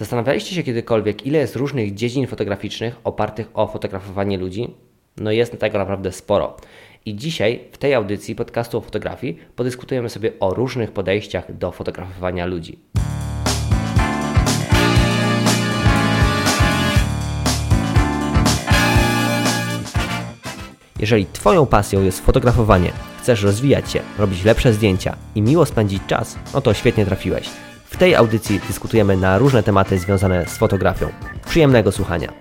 Zastanawialiście się kiedykolwiek, ile jest różnych dziedzin fotograficznych opartych o fotografowanie ludzi? No jest tego naprawdę sporo. I dzisiaj w tej audycji podcastu o fotografii podyskutujemy sobie o różnych podejściach do fotografowania ludzi. Jeżeli Twoją pasją jest fotografowanie, chcesz rozwijać się, robić lepsze zdjęcia i miło spędzić czas, no to świetnie trafiłeś. Tej audycji dyskutujemy na różne tematy związane z fotografią. Przyjemnego słuchania.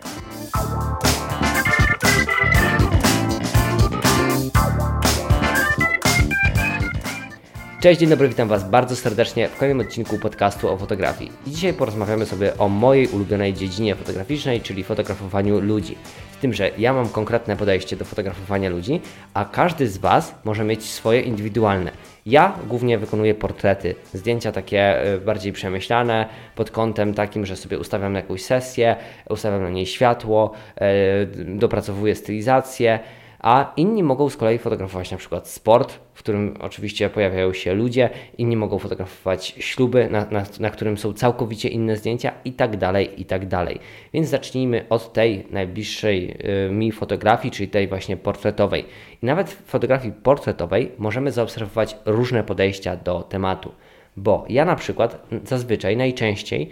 Cześć, dzień dobry, witam Was bardzo serdecznie w kolejnym odcinku podcastu o fotografii. I dzisiaj porozmawiamy sobie o mojej ulubionej dziedzinie fotograficznej, czyli fotografowaniu ludzi. Z tym, że ja mam konkretne podejście do fotografowania ludzi, a każdy z Was może mieć swoje indywidualne. Ja głównie wykonuję portrety, zdjęcia takie e, bardziej przemyślane, pod kątem takim, że sobie ustawiam jakąś sesję, ustawiam na niej światło, e, dopracowuję stylizację a inni mogą z kolei fotografować na przykład sport, w którym oczywiście pojawiają się ludzie, inni mogą fotografować śluby, na, na, na którym są całkowicie inne zdjęcia i tak dalej, i tak dalej. Więc zacznijmy od tej najbliższej y, mi fotografii, czyli tej właśnie portretowej. I nawet w fotografii portretowej możemy zaobserwować różne podejścia do tematu. Bo ja na przykład zazwyczaj, najczęściej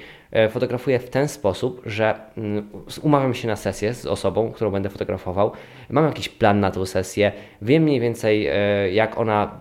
fotografuję w ten sposób, że mm, umawiam się na sesję z osobą, którą będę fotografował, mam jakiś plan na tę sesję, wiem mniej więcej e, jak ona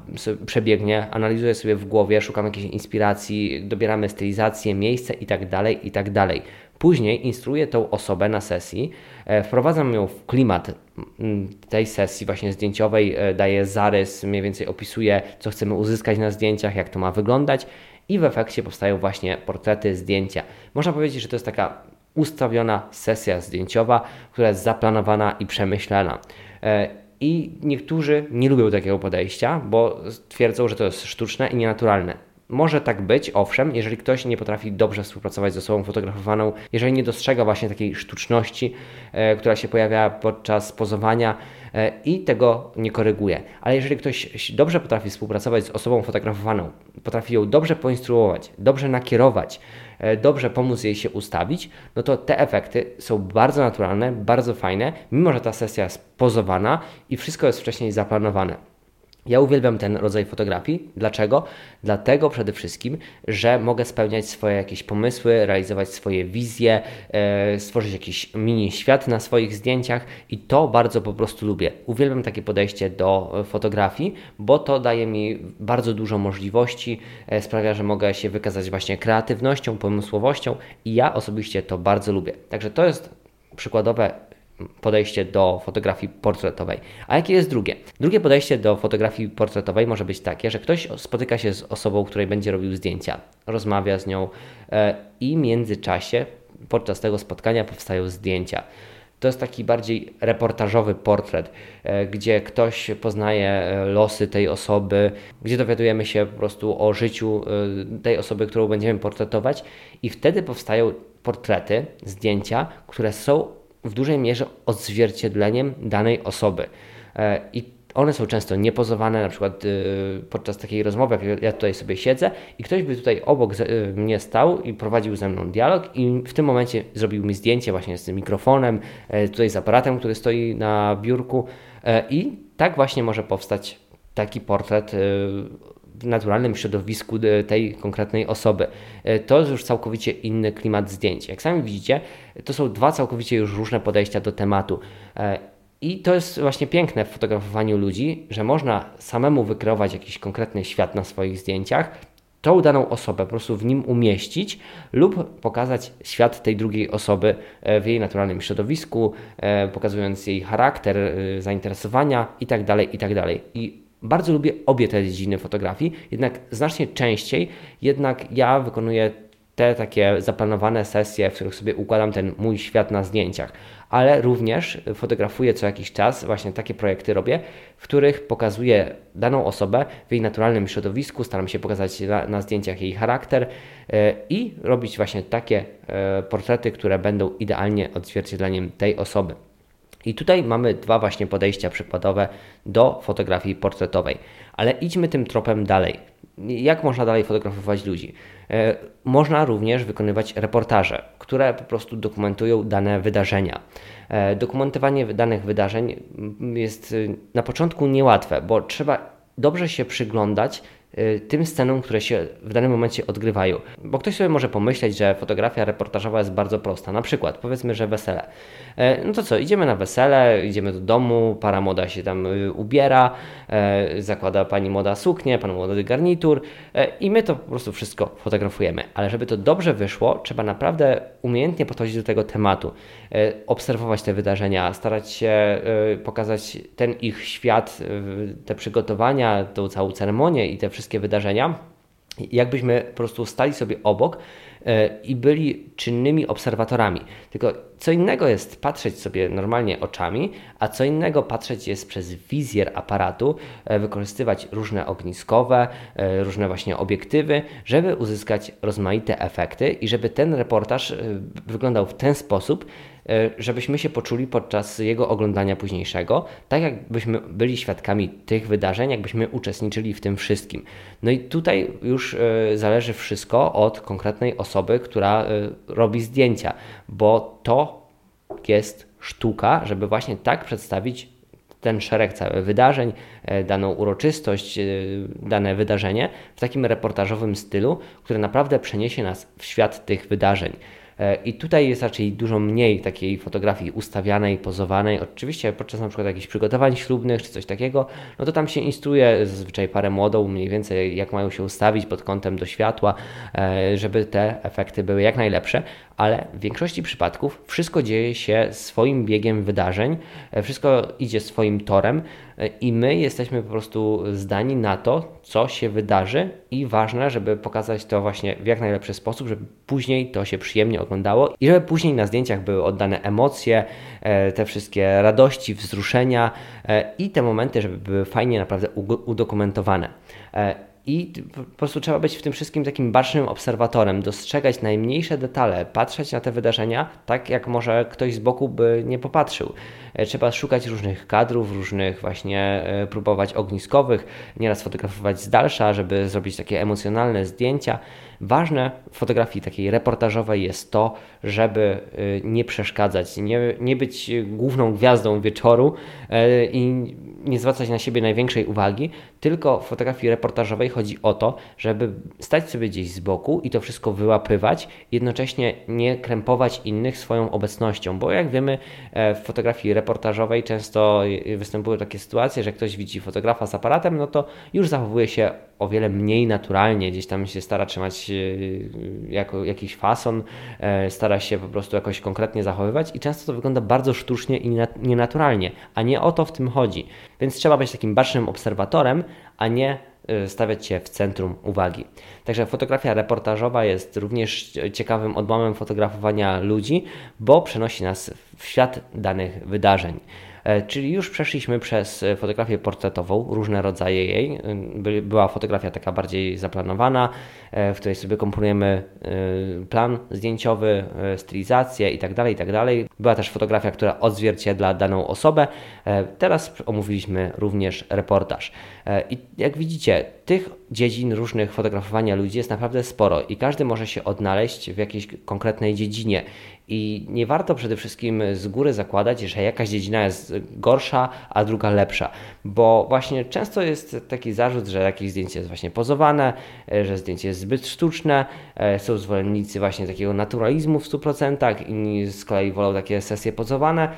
przebiegnie, analizuję sobie w głowie, szukam jakiejś inspiracji, dobieramy stylizację, miejsce itd., tak itd. Tak Później instruuję tą osobę na sesji, e, wprowadzam ją w klimat mm, tej sesji właśnie zdjęciowej, e, daję zarys, mniej więcej opisuję, co chcemy uzyskać na zdjęciach, jak to ma wyglądać i w efekcie powstają właśnie portrety, zdjęcia. Można powiedzieć, że to jest taka ustawiona sesja zdjęciowa, która jest zaplanowana i przemyślana. E, I niektórzy nie lubią takiego podejścia, bo twierdzą, że to jest sztuczne i nienaturalne. Może tak być, owszem, jeżeli ktoś nie potrafi dobrze współpracować z osobą fotografowaną, jeżeli nie dostrzega właśnie takiej sztuczności, e, która się pojawia podczas pozowania i tego nie koryguje. Ale jeżeli ktoś dobrze potrafi współpracować z osobą fotografowaną, potrafi ją dobrze poinstruować, dobrze nakierować, e, dobrze pomóc jej się ustawić, no to te efekty są bardzo naturalne, bardzo fajne, mimo że ta sesja jest pozowana i wszystko jest wcześniej zaplanowane. Ja uwielbiam ten rodzaj fotografii. Dlaczego? Dlatego przede wszystkim, że mogę spełniać swoje jakieś pomysły, realizować swoje wizje, e, stworzyć jakiś mini świat na swoich zdjęciach i to bardzo po prostu lubię. Uwielbiam takie podejście do fotografii, bo to daje mi bardzo dużo możliwości, e, sprawia, że mogę się wykazać właśnie kreatywnością, pomysłowością i ja osobiście to bardzo lubię. Także to jest przykładowe podejście do fotografii portretowej. A jakie jest drugie? Drugie podejście do fotografii portretowej może być takie, że ktoś spotyka się z osobą, której będzie robił zdjęcia, rozmawia z nią e, i w międzyczasie podczas tego spotkania powstają zdjęcia. To jest taki bardziej reportażowy portret, e, gdzie ktoś poznaje e, losy tej osoby, gdzie dowiadujemy się po prostu o życiu tej osoby, którą będziemy portretować, i wtedy powstają portrety, zdjęcia, które są w dużej mierze odzwierciedleniem danej osoby. E, I one są często niepozowane, na przykład y, podczas takiej rozmowy, jak ja tutaj sobie siedzę i ktoś by tutaj obok y, mnie stał i prowadził ze mną dialog i w tym momencie zrobił mi zdjęcie właśnie z tym mikrofonem, e, tutaj z aparatem, który stoi na biurku e, i tak właśnie może powstać taki portret y, w naturalnym środowisku tej konkretnej osoby. E, to jest już całkowicie inny klimat zdjęć. Jak sami widzicie, to są dwa całkowicie już różne podejścia do tematu. E, I to jest właśnie piękne w fotografowaniu ludzi, że można samemu wykreować jakiś konkretny świat na swoich zdjęciach, tą daną osobę po prostu w nim umieścić lub pokazać świat tej drugiej osoby e, w jej naturalnym środowisku, pokazując jej charakter, zainteresowania itd. Tak itd. Tak I bardzo lubię obie te dziedziny fotografii, jednak znacznie częściej jednak ja wykonuję te takie zaplanowane sesje, w których sobie układam ten mój świat na zdjęciach, ale również fotografuję co jakiś czas, właśnie takie projekty robię, w których pokazuję daną osobę w jej naturalnym środowisku, staram się pokazać na, na zdjęciach jej charakter yy, i robić właśnie takie yy, portrety, które będą idealnie odzwierciedleniem tej osoby. I tutaj mamy dwa właśnie podejścia przykładowe do fotografii portretowej. Ale idźmy tym tropem dalej. Jak można dalej fotografować ludzi? E, można również wykonywać reportaże, które po prostu dokumentują dane wydarzenia. E, dokumentowanie danych wydarzeń jest y, na początku niełatwe, bo trzeba dobrze się przyglądać tym scenom, które się w danym momencie odgrywają. Bo ktoś sobie może pomyśleć, że fotografia reportażowa jest bardzo prosta. Na przykład, powiedzmy, że wesele. E, no to co, idziemy na wesele, idziemy do domu, para moda się tam y, ubiera, e, zakłada pani moda suknię, pan młody garnitur e, i my to po prostu wszystko fotografujemy. Ale żeby to dobrze wyszło, trzeba naprawdę umiejętnie podchodzić do tego tematu, obserwować te wydarzenia, starać się pokazać ten ich świat, te przygotowania, tą całą ceremonię i te wszystkie wydarzenia, jakbyśmy po prostu stali sobie obok e, i byli czynnymi obserwatorami. Tylko co innego jest patrzeć sobie normalnie oczami, a co innego patrzeć jest przez wizjer aparatu, e, wykorzystywać różne ogniskowe, e, różne właśnie obiektywy, żeby uzyskać rozmaite efekty i żeby ten reportaż wyglądał w ten sposób, E, żebyśmy się poczuli podczas jego oglądania późniejszego, tak jakbyśmy byli świadkami tych wydarzeń, jakbyśmy uczestniczyli w tym wszystkim. No i tutaj już e, zależy wszystko od konkretnej osoby, która e, robi zdjęcia, bo to jest sztuka, żeby właśnie tak przedstawić ten szereg cały wydarzeń, daną uroczystość, dane wydarzenie w takim reportażowym stylu, które naprawdę przeniesie nas w świat tych wydarzeń. E, I tutaj jest raczej dużo mniej takiej fotografii ustawianej, pozowanej. Oczywiście podczas na przykład jakichś przygotowań ślubnych czy coś takiego, no to tam się instruuje zazwyczaj parę młodą mniej więcej jak mają się ustawić pod kątem do światła, e, żeby te efekty były jak najlepsze, ale w większości przypadków wszystko dzieje się swoim biegiem wydarzeń, e, wszystko idzie swoim torem i my jesteśmy po prostu zdani na to, co się wydarzy i ważne, żeby pokazać to właśnie w jak najlepszy sposób, żeby później to się przyjemnie oglądało i żeby później na zdjęciach były oddane emocje, e, te wszystkie radości, wzruszenia e, i te momenty, żeby były fajnie naprawdę udokumentowane. I po prostu trzeba być w tym wszystkim takim bacznym obserwatorem, dostrzegać najmniejsze detale, patrzeć na te wydarzenia tak, jak może ktoś z boku by nie popatrzył. E, trzeba szukać różnych kadrów, różnych właśnie e, próbować ogniskowych, nieraz fotografować z dalsza, żeby zrobić takie emocjonalne zdjęcia. Ważne w fotografii takiej reportażowej jest to, żeby e, nie przeszkadzać, nie, nie być główną gwiazdą wieczoru i nie zwracać na siebie największej uwagi, tylko w fotografii reportażowej chodzi o to, żeby stać sobie gdzieś z boku i to wszystko wyłapywać, jednocześnie nie krępować innych swoją obecnością, bo jak wiemy w fotografii reportażowej często występują takie sytuacje, że ktoś widzi fotografa z aparatem, no to już zachowuje się o wiele mniej naturalnie, gdzieś tam się stara trzymać e, jako jakiś fason, e, stara się po prostu jakoś konkretnie zachowywać i często to wygląda bardzo sztucznie i nienaturalnie, a nie o to w tym chodzi. Więc trzeba być takim bacznym obserwatorem, a nie e, stawiać się w centrum uwagi. Także fotografia reportażowa jest również ciekawym odłamem fotografowania ludzi, bo przenosi nas w świat danych wydarzeń. E, czyli już przeszliśmy przez e, fotografię portretową, różne rodzaje jej. E, była fotografia taka bardziej zaplanowana, w której sobie komponujemy plan zdjęciowy, stylizację itd., tak itd. Tak Była też fotografia, która odzwierciedla daną osobę. Teraz omówiliśmy również reportaż. I jak widzicie, tych dziedzin różnych fotografowania ludzi jest naprawdę sporo i każdy może się odnaleźć w jakiejś konkretnej dziedzinie. I nie warto przede wszystkim z góry zakładać, że jakaś dziedzina jest gorsza, a druga lepsza, bo właśnie często jest taki zarzut, że jakieś zdjęcie jest właśnie pozowane, e, że zdjęcie jest zbyt sztuczne, e, są zwolennicy właśnie takiego naturalizmu w 100%, inni z kolei wolą takie sesje pozowane.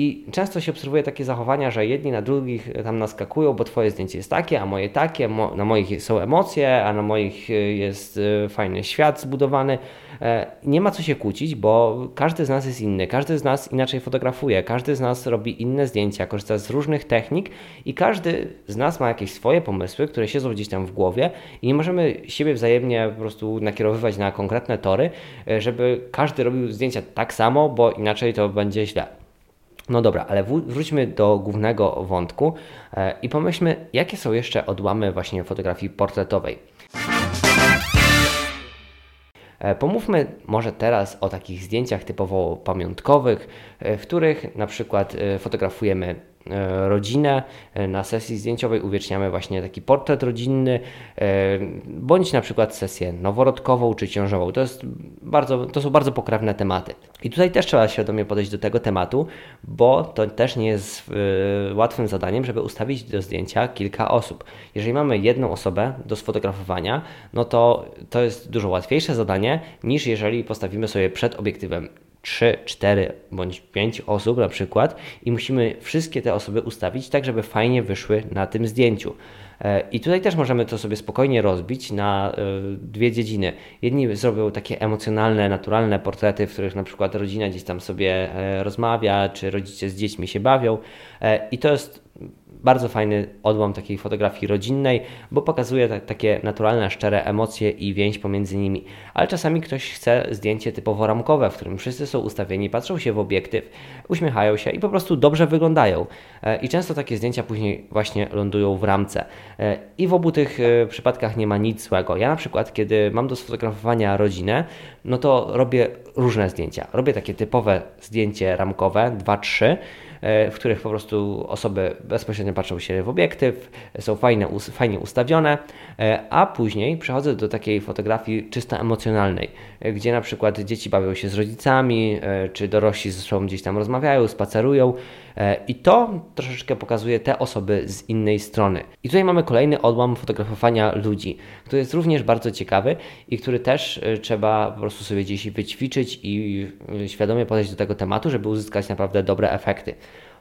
I często się obserwuje takie zachowania, że jedni na drugich tam naskakują, bo twoje zdjęcie jest takie, a moje takie, mo na moich są emocje, a na moich jest e, fajny świat zbudowany. E, nie ma co się kłócić, bo każdy z nas jest inny, każdy z nas inaczej fotografuje, każdy z nas robi inne zdjęcia, korzysta z różnych technik i każdy z nas ma jakieś swoje pomysły, które siedzą gdzieś tam w głowie i nie możemy siebie wzajemnie po prostu nakierowywać na konkretne tory, e, żeby każdy robił zdjęcia tak samo, bo inaczej to będzie źle. No dobra, ale wróćmy do głównego wątku e, i pomyślmy, jakie są jeszcze odłamy właśnie fotografii portretowej. Pomówmy może teraz o takich zdjęciach typowo pamiątkowych, w których na przykład fotografujemy E, rodzinę. E, na sesji zdjęciowej uwieczniamy właśnie taki portret rodzinny, e, bądź na przykład sesję noworodkową czy ciążową. To, jest bardzo, to są bardzo pokrewne tematy. I tutaj też trzeba świadomie podejść do tego tematu, bo to też nie jest łatwym zadaniem, żeby ustawić do zdjęcia kilka osób. Jeżeli mamy jedną osobę do sfotografowania, no to to jest dużo łatwiejsze zadanie niż jeżeli postawimy sobie przed obiektywem 3, 4 bądź 5 osób na przykład i musimy wszystkie te osoby ustawić tak, żeby fajnie wyszły na tym zdjęciu. E, I tutaj też możemy to sobie spokojnie rozbić na e, dwie dziedziny. Jedni zrobią takie emocjonalne, naturalne portrety, w których na przykład rodzina gdzieś tam sobie e, rozmawia, czy rodzice z dziećmi się bawią. I to jest bardzo fajny odłam takiej fotografii rodzinnej, bo pokazuje takie naturalne, szczere emocje i więź pomiędzy nimi. Ale czasami ktoś chce zdjęcie typowo ramkowe, w którym wszyscy są ustawieni, patrzą się w obiektyw, uśmiechają się i po prostu dobrze wyglądają. E, I często takie zdjęcia później właśnie lądują w ramce. E, I w obu tych e, przypadkach nie ma nic złego. Ja na przykład, kiedy mam do sfotografowania rodzinę, no to robię różne zdjęcia. Robię takie typowe zdjęcie ramkowe, 2-3 E, w których po prostu osoby bezpośrednio patrzą się w obiektyw, są fajne, fajnie ustawione, e, a później przechodzę do takiej fotografii czysto emocjonalnej, e, gdzie na przykład dzieci bawią się z rodzicami, czy dorośli ze sobą gdzieś tam rozmawiają, spacerują i to troszeczkę pokazuje te osoby z innej strony. I tutaj mamy kolejny odłam fotografowania ludzi, który jest również bardzo ciekawy i który też trzeba po prostu sobie gdzieś wyćwiczyć i świadomie podejść do tego tematu, żeby uzyskać naprawdę dobre efekty.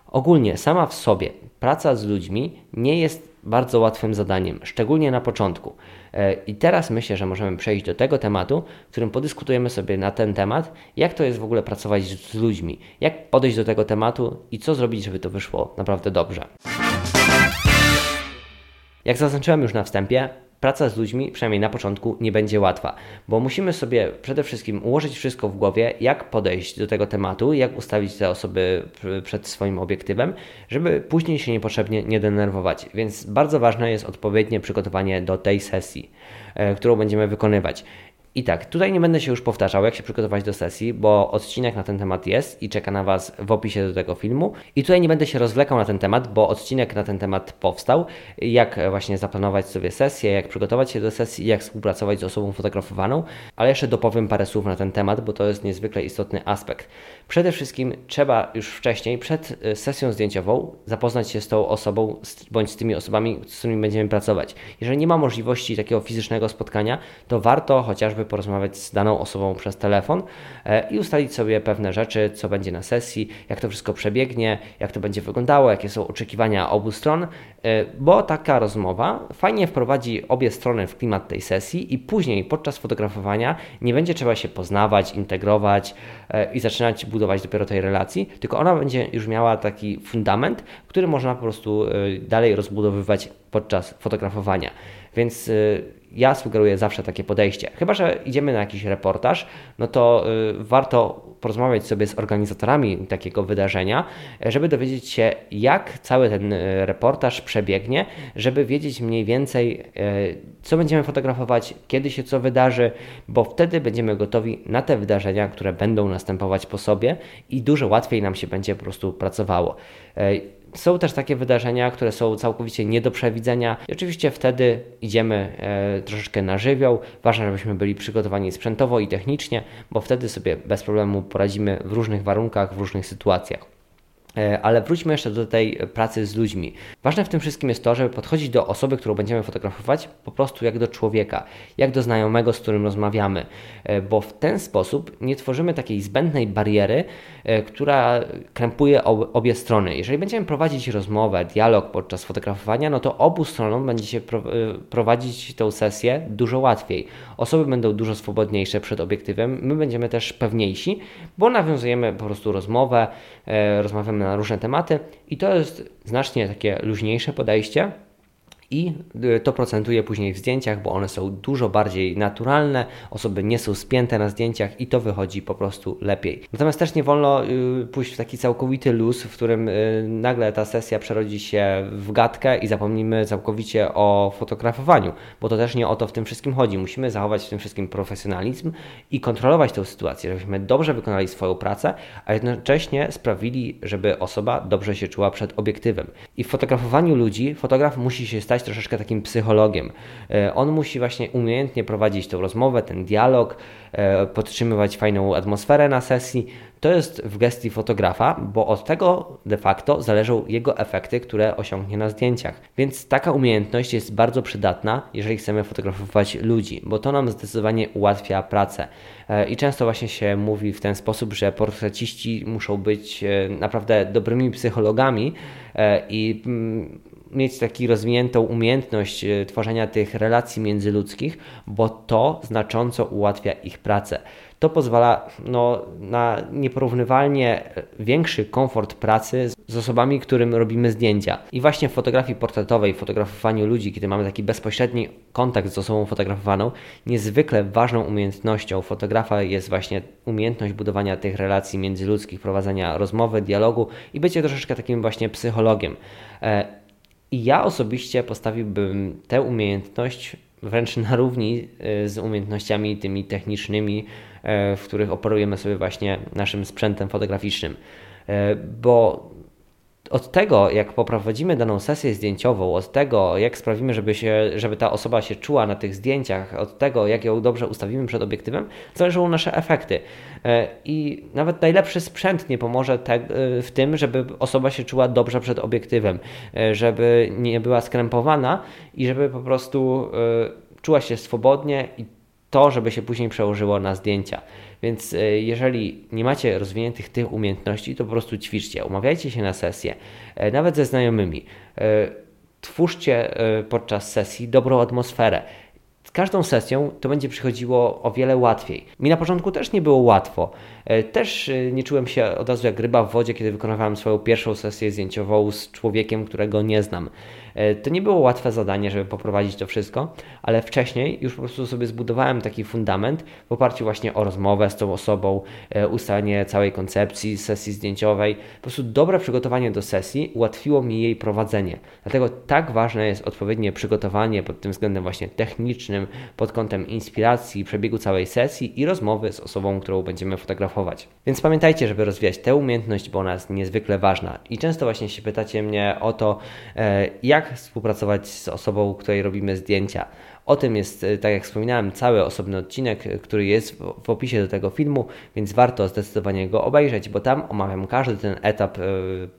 Ogólnie sama w sobie praca z ludźmi nie jest bardzo łatwym zadaniem, szczególnie na początku. E, I teraz myślę, że możemy przejść do tego tematu, w którym podyskutujemy sobie na ten temat, jak to jest w ogóle pracować z ludźmi, jak podejść do tego tematu i co zrobić, żeby to wyszło naprawdę dobrze. Jak zaznaczyłem już na wstępie, praca z ludźmi, przynajmniej na początku, nie będzie łatwa, bo musimy sobie przede wszystkim ułożyć wszystko w głowie, jak podejść do tego tematu, jak ustawić te osoby przed swoim obiektywem, żeby później się niepotrzebnie nie denerwować. Więc bardzo ważne jest odpowiednie przygotowanie do tej sesji, e, którą będziemy wykonywać. I tak, tutaj nie będę się już powtarzał, jak się przygotować do sesji, bo odcinek na ten temat jest i czeka na Was w opisie do tego filmu. I tutaj nie będę się rozwlekał na ten temat, bo odcinek na ten temat powstał. Jak właśnie zaplanować sobie sesję, jak przygotować się do sesji, jak współpracować z osobą fotografowaną, ale jeszcze dopowiem parę słów na ten temat, bo to jest niezwykle istotny aspekt. Przede wszystkim trzeba już wcześniej, przed e, sesją zdjęciową, zapoznać się z tą osobą bądź z tymi osobami, z którymi będziemy pracować. Jeżeli nie ma możliwości takiego fizycznego spotkania, to warto chociażby porozmawiać z daną osobą przez telefon e, i ustalić sobie pewne rzeczy, co będzie na sesji, jak to wszystko przebiegnie, jak to będzie wyglądało, jakie są oczekiwania obu stron, e, bo taka rozmowa fajnie wprowadzi obie strony w klimat tej sesji i później podczas fotografowania nie będzie trzeba się poznawać, integrować i zaczynać budować dopiero tej relacji, tylko ona będzie już miała taki fundament, który można po prostu dalej rozbudowywać podczas fotografowania. Więc ja sugeruję zawsze takie podejście. Chyba, że idziemy na jakiś reportaż, no to y, warto porozmawiać sobie z organizatorami takiego wydarzenia, żeby dowiedzieć się, jak cały ten y, reportaż przebiegnie, żeby wiedzieć mniej więcej, y, co będziemy fotografować, kiedy się co wydarzy, bo wtedy będziemy gotowi na te wydarzenia, które będą następować po sobie i dużo łatwiej nam się będzie po prostu pracowało. Są też takie wydarzenia, które są całkowicie nie do przewidzenia i oczywiście wtedy idziemy e, troszeczkę na żywioł. Ważne, żebyśmy byli przygotowani sprzętowo i technicznie, bo wtedy sobie bez problemu poradzimy w różnych warunkach, w różnych sytuacjach. E, ale wróćmy jeszcze do tej pracy z ludźmi. Ważne w tym wszystkim jest to, żeby podchodzić do osoby, którą będziemy fotografować, po prostu jak do człowieka, jak do znajomego, z którym rozmawiamy, e, bo w ten sposób nie tworzymy takiej zbędnej bariery, e, która krępuje obie strony. Jeżeli będziemy prowadzić rozmowę, dialog podczas fotografowania, no to obu stronom będzie się prowadzić tę sesję dużo łatwiej. Osoby będą dużo swobodniejsze przed obiektywem, my będziemy też pewniejsi, bo nawiązujemy po prostu rozmowę, rozmawiamy na różne tematy i to jest znacznie takie luźniejsze podejście i y, to procentuje później w zdjęciach, bo one są dużo bardziej naturalne, osoby nie są spięte na zdjęciach i to wychodzi po prostu lepiej. Natomiast też nie wolno y, pójść w taki całkowity luz, w którym y, nagle ta sesja przerodzi się w gadkę i zapomnimy całkowicie o fotografowaniu, bo to też nie o to w tym wszystkim chodzi. Musimy zachować w tym wszystkim profesjonalizm i kontrolować tę sytuację, żebyśmy dobrze wykonali swoją pracę, a jednocześnie sprawili, żeby osoba dobrze się czuła przed obiektywem. I w fotografowaniu ludzi fotograf musi się stać stać troszeczkę takim psychologiem. E, on musi właśnie umiejętnie prowadzić tę rozmowę, ten dialog, e, podtrzymywać fajną atmosferę na sesji. To jest w gestii fotografa, bo od tego de facto zależą jego efekty, które osiągnie na zdjęciach. Więc taka umiejętność jest bardzo przydatna, jeżeli chcemy fotografować ludzi, bo to nam zdecydowanie ułatwia pracę. E, I często właśnie się mówi w ten sposób, że portreciści muszą być naprawdę dobrymi psychologami i mm, mieć taką rozwiniętą umiejętność e, tworzenia tych relacji międzyludzkich, bo to znacząco ułatwia ich pracę. To pozwala no, na nieporównywalnie większy komfort pracy z osobami, którym robimy zdjęcia. I właśnie w fotografii portretowej, w fotografowaniu ludzi, kiedy mamy taki bezpośredni kontakt z osobą fotografowaną, niezwykle ważną umiejętnością fotografa jest właśnie umiejętność budowania tych relacji międzyludzkich, prowadzenia rozmowy, dialogu i bycie troszeczkę takim właśnie psychologiem. I ja osobiście postawiłbym tę umiejętność wręcz na równi e, z umiejętnościami tymi technicznymi, e, w których operujemy sobie właśnie naszym sprzętem fotograficznym. E, bo od tego, jak poprowadzimy daną sesję zdjęciową, od tego, jak sprawimy, żeby, się, żeby ta osoba się czuła na tych zdjęciach, od tego, jak ją dobrze ustawimy przed obiektywem, zależą nasze efekty. E, I nawet najlepszy sprzęt nie pomoże te, e, w tym, żeby osoba się czuła dobrze przed obiektywem, e, żeby nie była skrępowana i żeby po prostu czuła się swobodnie i to, żeby się później przełożyło na zdjęcia. Więc e, jeżeli nie macie rozwiniętych tych umiejętności, to po prostu ćwiczcie, umawiajcie się na sesję, e, nawet ze znajomymi. E, twórzcie podczas sesji dobrą atmosferę. Z każdą sesją to będzie przychodziło o wiele łatwiej. Mi na początku też nie było łatwo. Też nie czułem się od razu jak ryba w wodzie, kiedy wykonywałem swoją pierwszą sesję zdjęciową z człowiekiem, którego nie znam. E, to nie było łatwe zadanie, żeby poprowadzić to wszystko, ale wcześniej już po prostu sobie zbudowałem taki fundament w oparciu właśnie o rozmowę z tą osobą, e, ustalenie całej koncepcji sesji zdjęciowej. Po prostu dobre przygotowanie do sesji ułatwiło mi jej prowadzenie. Dlatego tak ważne jest odpowiednie przygotowanie pod tym względem właśnie technicznym, pod kątem inspiracji, przebiegu całej sesji i rozmowy z osobą, którą będziemy fotografować. Więc pamiętajcie, żeby rozwijać tę umiejętność, bo ona jest niezwykle ważna. I często właśnie się pytacie mnie o to, e, jak współpracować z osobą, której robimy zdjęcia. O tym jest, e, tak jak wspominałem, cały osobny odcinek, e, który jest w opisie do tego filmu, więc warto zdecydowanie go obejrzeć, bo tam omawiam każdy ten etap e,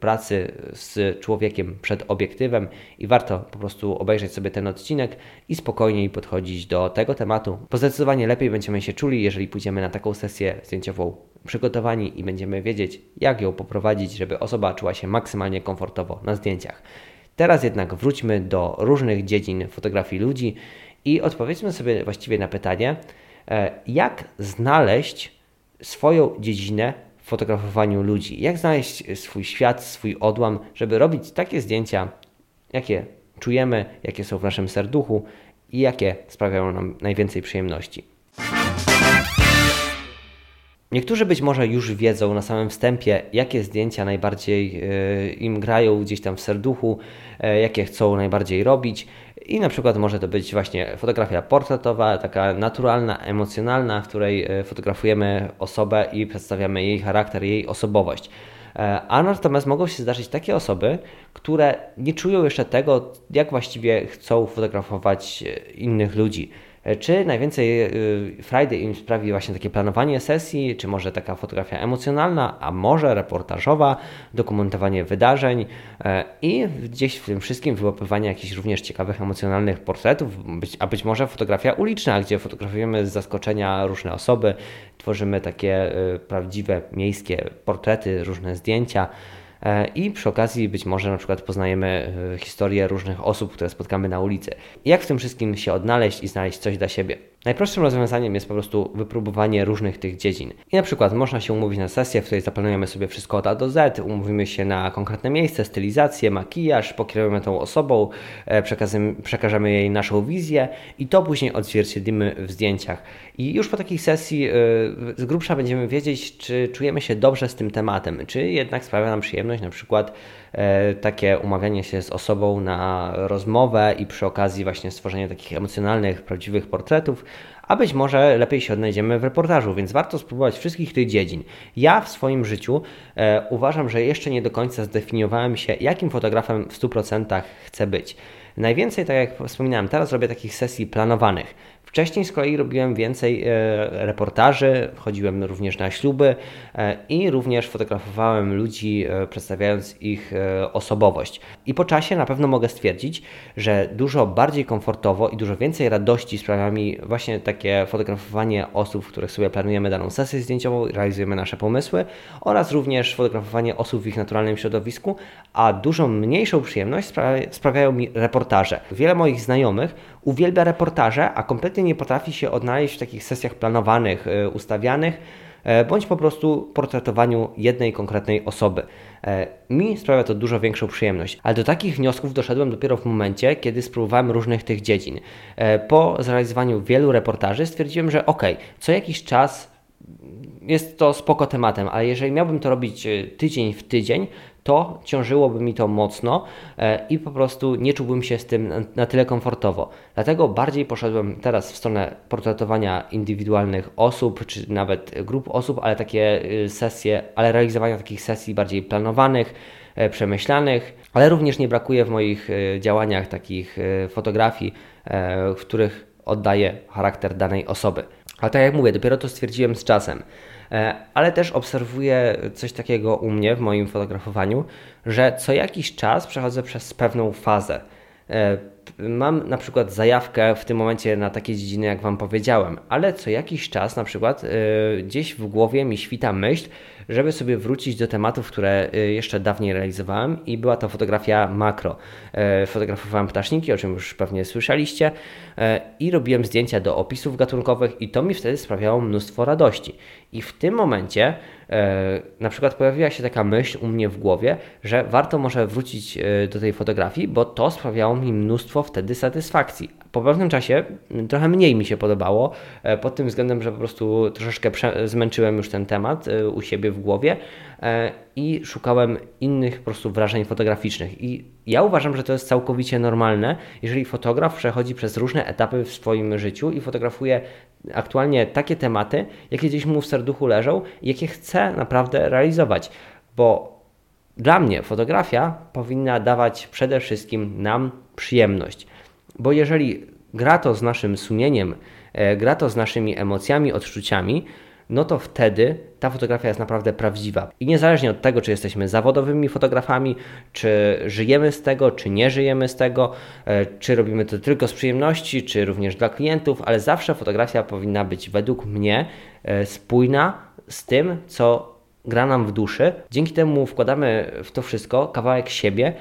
pracy z człowiekiem przed obiektywem i warto po prostu obejrzeć sobie ten odcinek i spokojniej podchodzić do tego tematu, bo zdecydowanie lepiej będziemy się czuli, jeżeli pójdziemy na taką sesję zdjęciową przygotowani i będziemy wiedzieć, jak ją poprowadzić, żeby osoba czuła się maksymalnie komfortowo na zdjęciach. Teraz jednak wróćmy do różnych dziedzin fotografii ludzi i odpowiedzmy sobie właściwie na pytanie, e, jak znaleźć swoją dziedzinę w fotografowaniu ludzi, jak znaleźć swój świat, swój odłam, żeby robić takie zdjęcia, jakie czujemy, jakie są w naszym serduchu i jakie sprawiają nam najwięcej przyjemności. Niektórzy być może już wiedzą na samym wstępie, jakie zdjęcia najbardziej e, im grają gdzieś tam w serduchu, e, jakie chcą najbardziej robić. I na przykład może to być właśnie fotografia portretowa, taka naturalna, emocjonalna, w której e, fotografujemy osobę i przedstawiamy jej charakter, jej osobowość. A natomiast mogą się zdarzyć takie osoby, które nie czują jeszcze tego, jak właściwie chcą fotografować innych ludzi czy najwięcej e, frajdy im sprawi właśnie takie planowanie sesji, czy może taka fotografia emocjonalna, a może reportażowa, dokumentowanie wydarzeń e, i gdzieś w tym wszystkim wyłapywanie jakichś również ciekawych, emocjonalnych portretów, a być może fotografia uliczna, gdzie fotografujemy z zaskoczenia różne osoby, tworzymy takie prawdziwe miejskie portrety, różne zdjęcia. E, i przy okazji być może na przykład poznajemy e, historię różnych osób, które spotkamy na ulicy. Jak w tym wszystkim się odnaleźć i znaleźć coś dla siebie? Najprostszym rozwiązaniem jest po prostu wypróbowanie różnych tych dziedzin. I na przykład można się umówić na sesję, w której zaplanujemy sobie wszystko od A do Z, umówimy się na konkretne miejsce, stylizację, makijaż, pokierujemy tą osobą, e, przekażemy jej naszą wizję i to później odzwierciedlimy w zdjęciach. I już po takiej sesji e, z grubsza będziemy wiedzieć, czy czujemy się dobrze z tym tematem, czy jednak sprawia nam przyjemność na przykład takie umawianie się z osobą na rozmowę i przy okazji właśnie stworzenie takich emocjonalnych, prawdziwych portretów, a być może lepiej się odnajdziemy w reportażu, więc warto spróbować wszystkich tych dziedzin. Ja w swoim życiu e, uważam, że jeszcze nie do końca zdefiniowałem się, jakim fotografem w 100% chcę być. Najwięcej, tak jak wspominałem, teraz robię takich sesji planowanych. Wcześniej z kolei robiłem więcej e, reportaży, chodziłem również na śluby e, i również fotografowałem ludzi, e, przedstawiając ich osobowość. I po czasie na pewno mogę stwierdzić, że dużo bardziej komfortowo i dużo więcej radości sprawia mi właśnie takie fotografowanie osób, w których sobie planujemy daną sesję zdjęciową, realizujemy nasze pomysły oraz również fotografowanie osób w ich naturalnym środowisku, a dużo mniejszą przyjemność sprawiają mi reportaże. Wiele moich znajomych uwielbia reportaże, a kompletnie nie potrafi się odnaleźć w takich sesjach planowanych, e, ustawianych, e, bądź po prostu portretowaniu jednej konkretnej osoby. E, mi sprawia to dużo większą przyjemność, ale do takich wniosków doszedłem dopiero w momencie, kiedy spróbowałem różnych tych dziedzin. Po zrealizowaniu wielu reportaży stwierdziłem, że ok, co jakiś czas jest to spoko tematem, ale jeżeli miałbym to robić tydzień w tydzień, to ciążyłoby mi to mocno e, i po prostu nie czułbym się z tym na tyle komfortowo. Dlatego bardziej poszedłem teraz w stronę portretowania indywidualnych osób, czy nawet grup osób, ale takie y, sesje, ale realizowania takich sesji bardziej planowanych, e, przemyślanych, ale również nie brakuje w moich y, działaniach takich fotografii, e, w których oddaję charakter danej osoby. Ale tak jak mówię, dopiero to stwierdziłem z czasem. E, ale też obserwuję coś takiego u mnie w moim fotografowaniu, że co jakiś czas przechodzę przez pewną fazę. E, mam na przykład zajawkę w tym momencie na takie dziedziny, jak Wam powiedziałem, ale co jakiś czas na przykład e, gdzieś w głowie mi świta myśl, żeby sobie wrócić do tematów, które y, jeszcze dawniej realizowałem i była to fotografia makro. E, fotografowałem ptaszniki, o czym już pewnie słyszeliście e, i robiłem zdjęcia do opisów gatunkowych i to mi wtedy sprawiało mnóstwo radości. I w tym momencie e, na przykład pojawiła się taka myśl u mnie w głowie, że warto może wrócić do tej fotografii, bo to sprawiało mi mnóstwo wtedy satysfakcji po pewnym czasie trochę mniej mi się podobało, e, pod tym względem, że po prostu troszeczkę zmęczyłem już ten temat e, u siebie w głowie e, i szukałem innych po prostu wrażeń fotograficznych. I ja uważam, że to jest całkowicie normalne, jeżeli fotograf przechodzi przez różne etapy w swoim życiu i fotografuje aktualnie takie tematy, jakie gdzieś mu w serduchu leżą jakie chce naprawdę realizować. Bo dla mnie fotografia powinna dawać przede wszystkim nam przyjemność. Bo jeżeli gra to z naszym sumieniem, e, gra to z naszymi emocjami, odczuciami, no to wtedy ta fotografia jest naprawdę prawdziwa. I niezależnie od tego, czy jesteśmy zawodowymi fotografami, czy żyjemy z tego, czy nie żyjemy z tego, e, czy robimy to tylko z przyjemności, czy również dla klientów, ale zawsze fotografia powinna być według mnie e, spójna z tym, co gra nam w duszy. Dzięki temu wkładamy w to wszystko kawałek siebie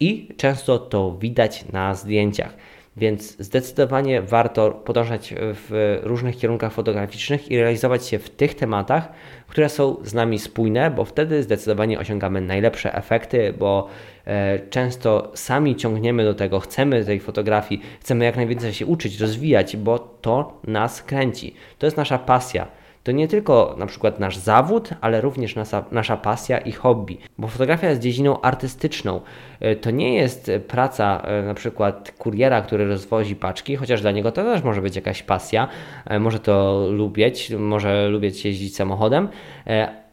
i często to widać na zdjęciach. Więc zdecydowanie warto podążać w różnych kierunkach fotograficznych i realizować się w tych tematach, które są z nami spójne, bo wtedy zdecydowanie osiągamy najlepsze efekty, bo e, często sami ciągniemy do tego, chcemy tej fotografii, chcemy jak najwięcej się uczyć, rozwijać, bo to nas kręci. To jest nasza pasja to nie tylko na przykład nasz zawód, ale również nasza, nasza pasja i hobby, bo fotografia jest dziedziną artystyczną. E, to nie jest praca e, na przykład kuriera, który rozwozi paczki, chociaż dla niego to też może być jakaś pasja, e, może to lubić, może lubić jeździć samochodem,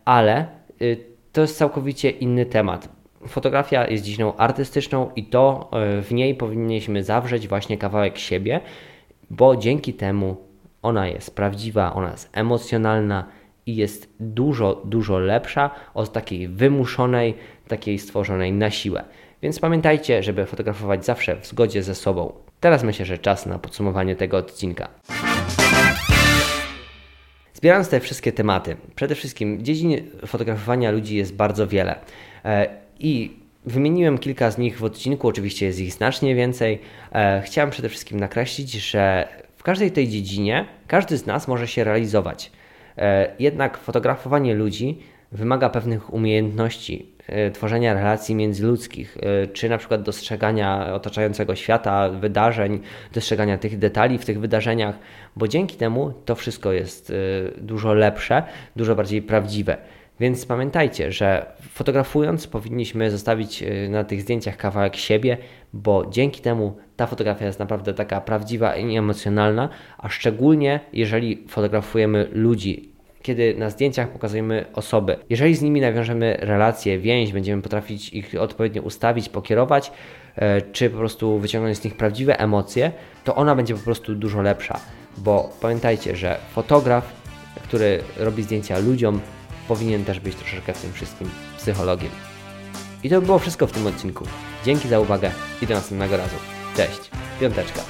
ale to jest całkowicie inny temat. Fotografia jest dziedziną artystyczną i to w niej powinniśmy zawrzeć właśnie kawałek siebie, bo dzięki temu ona jest prawdziwa, ona jest emocjonalna i jest dużo, dużo lepsza od takiej wymuszonej, takiej stworzonej na siłę. Więc pamiętajcie, żeby fotografować zawsze w zgodzie ze sobą. Teraz myślę, że czas na podsumowanie tego odcinka. Zbierając te wszystkie tematy, przede wszystkim dziedzin fotografowania ludzi jest bardzo wiele. E, I Wymieniłem kilka z nich w odcinku, oczywiście jest ich znacznie więcej. E, chciałem przede wszystkim nakreślić, że w każdej tej dziedzinie każdy z nas może się realizować. E, jednak fotografowanie ludzi wymaga pewnych umiejętności, e, tworzenia relacji międzyludzkich, e, czy na przykład dostrzegania otaczającego świata, wydarzeń, dostrzegania tych detali w tych wydarzeniach, bo dzięki temu to wszystko jest dużo lepsze, dużo bardziej prawdziwe. Więc pamiętajcie, że fotografując powinniśmy zostawić na tych zdjęciach kawałek siebie, bo dzięki temu ta fotografia jest naprawdę taka prawdziwa i emocjonalna, a szczególnie jeżeli fotografujemy ludzi, kiedy na zdjęciach pokazujemy osoby. Jeżeli z nimi nawiążemy relacje, więź, będziemy potrafić ich odpowiednio ustawić, pokierować, e, czy po prostu wyciągnąć z nich prawdziwe emocje, to ona będzie po prostu dużo lepsza. Bo pamiętajcie, że fotograf, który robi zdjęcia ludziom, powinien też być troszeczkę w tym wszystkim psychologiem. I to by było wszystko w tym odcinku. Dzięki za uwagę i do następnego razu. Cześć, piąteczka.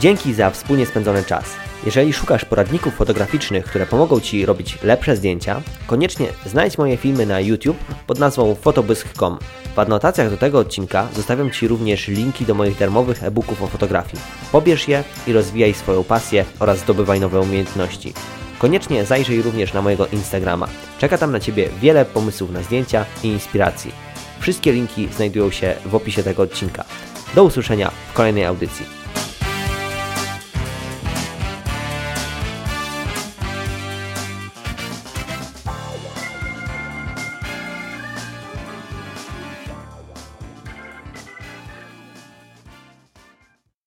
Dzięki za wspólnie spędzony czas. Jeżeli szukasz poradników fotograficznych, które pomogą Ci robić lepsze zdjęcia, koniecznie znajdź moje filmy na YouTube pod nazwą fotobysk.com. W adnotacjach do tego odcinka zostawiam Ci również linki do moich darmowych e-booków o fotografii. Pobierz je i rozwijaj swoją pasję oraz zdobywaj nowe umiejętności. Koniecznie zajrzyj również na mojego Instagrama. Czeka tam na Ciebie wiele pomysłów na zdjęcia i inspiracji. Wszystkie linki znajdują się w opisie tego odcinka. Do usłyszenia w kolejnej audycji.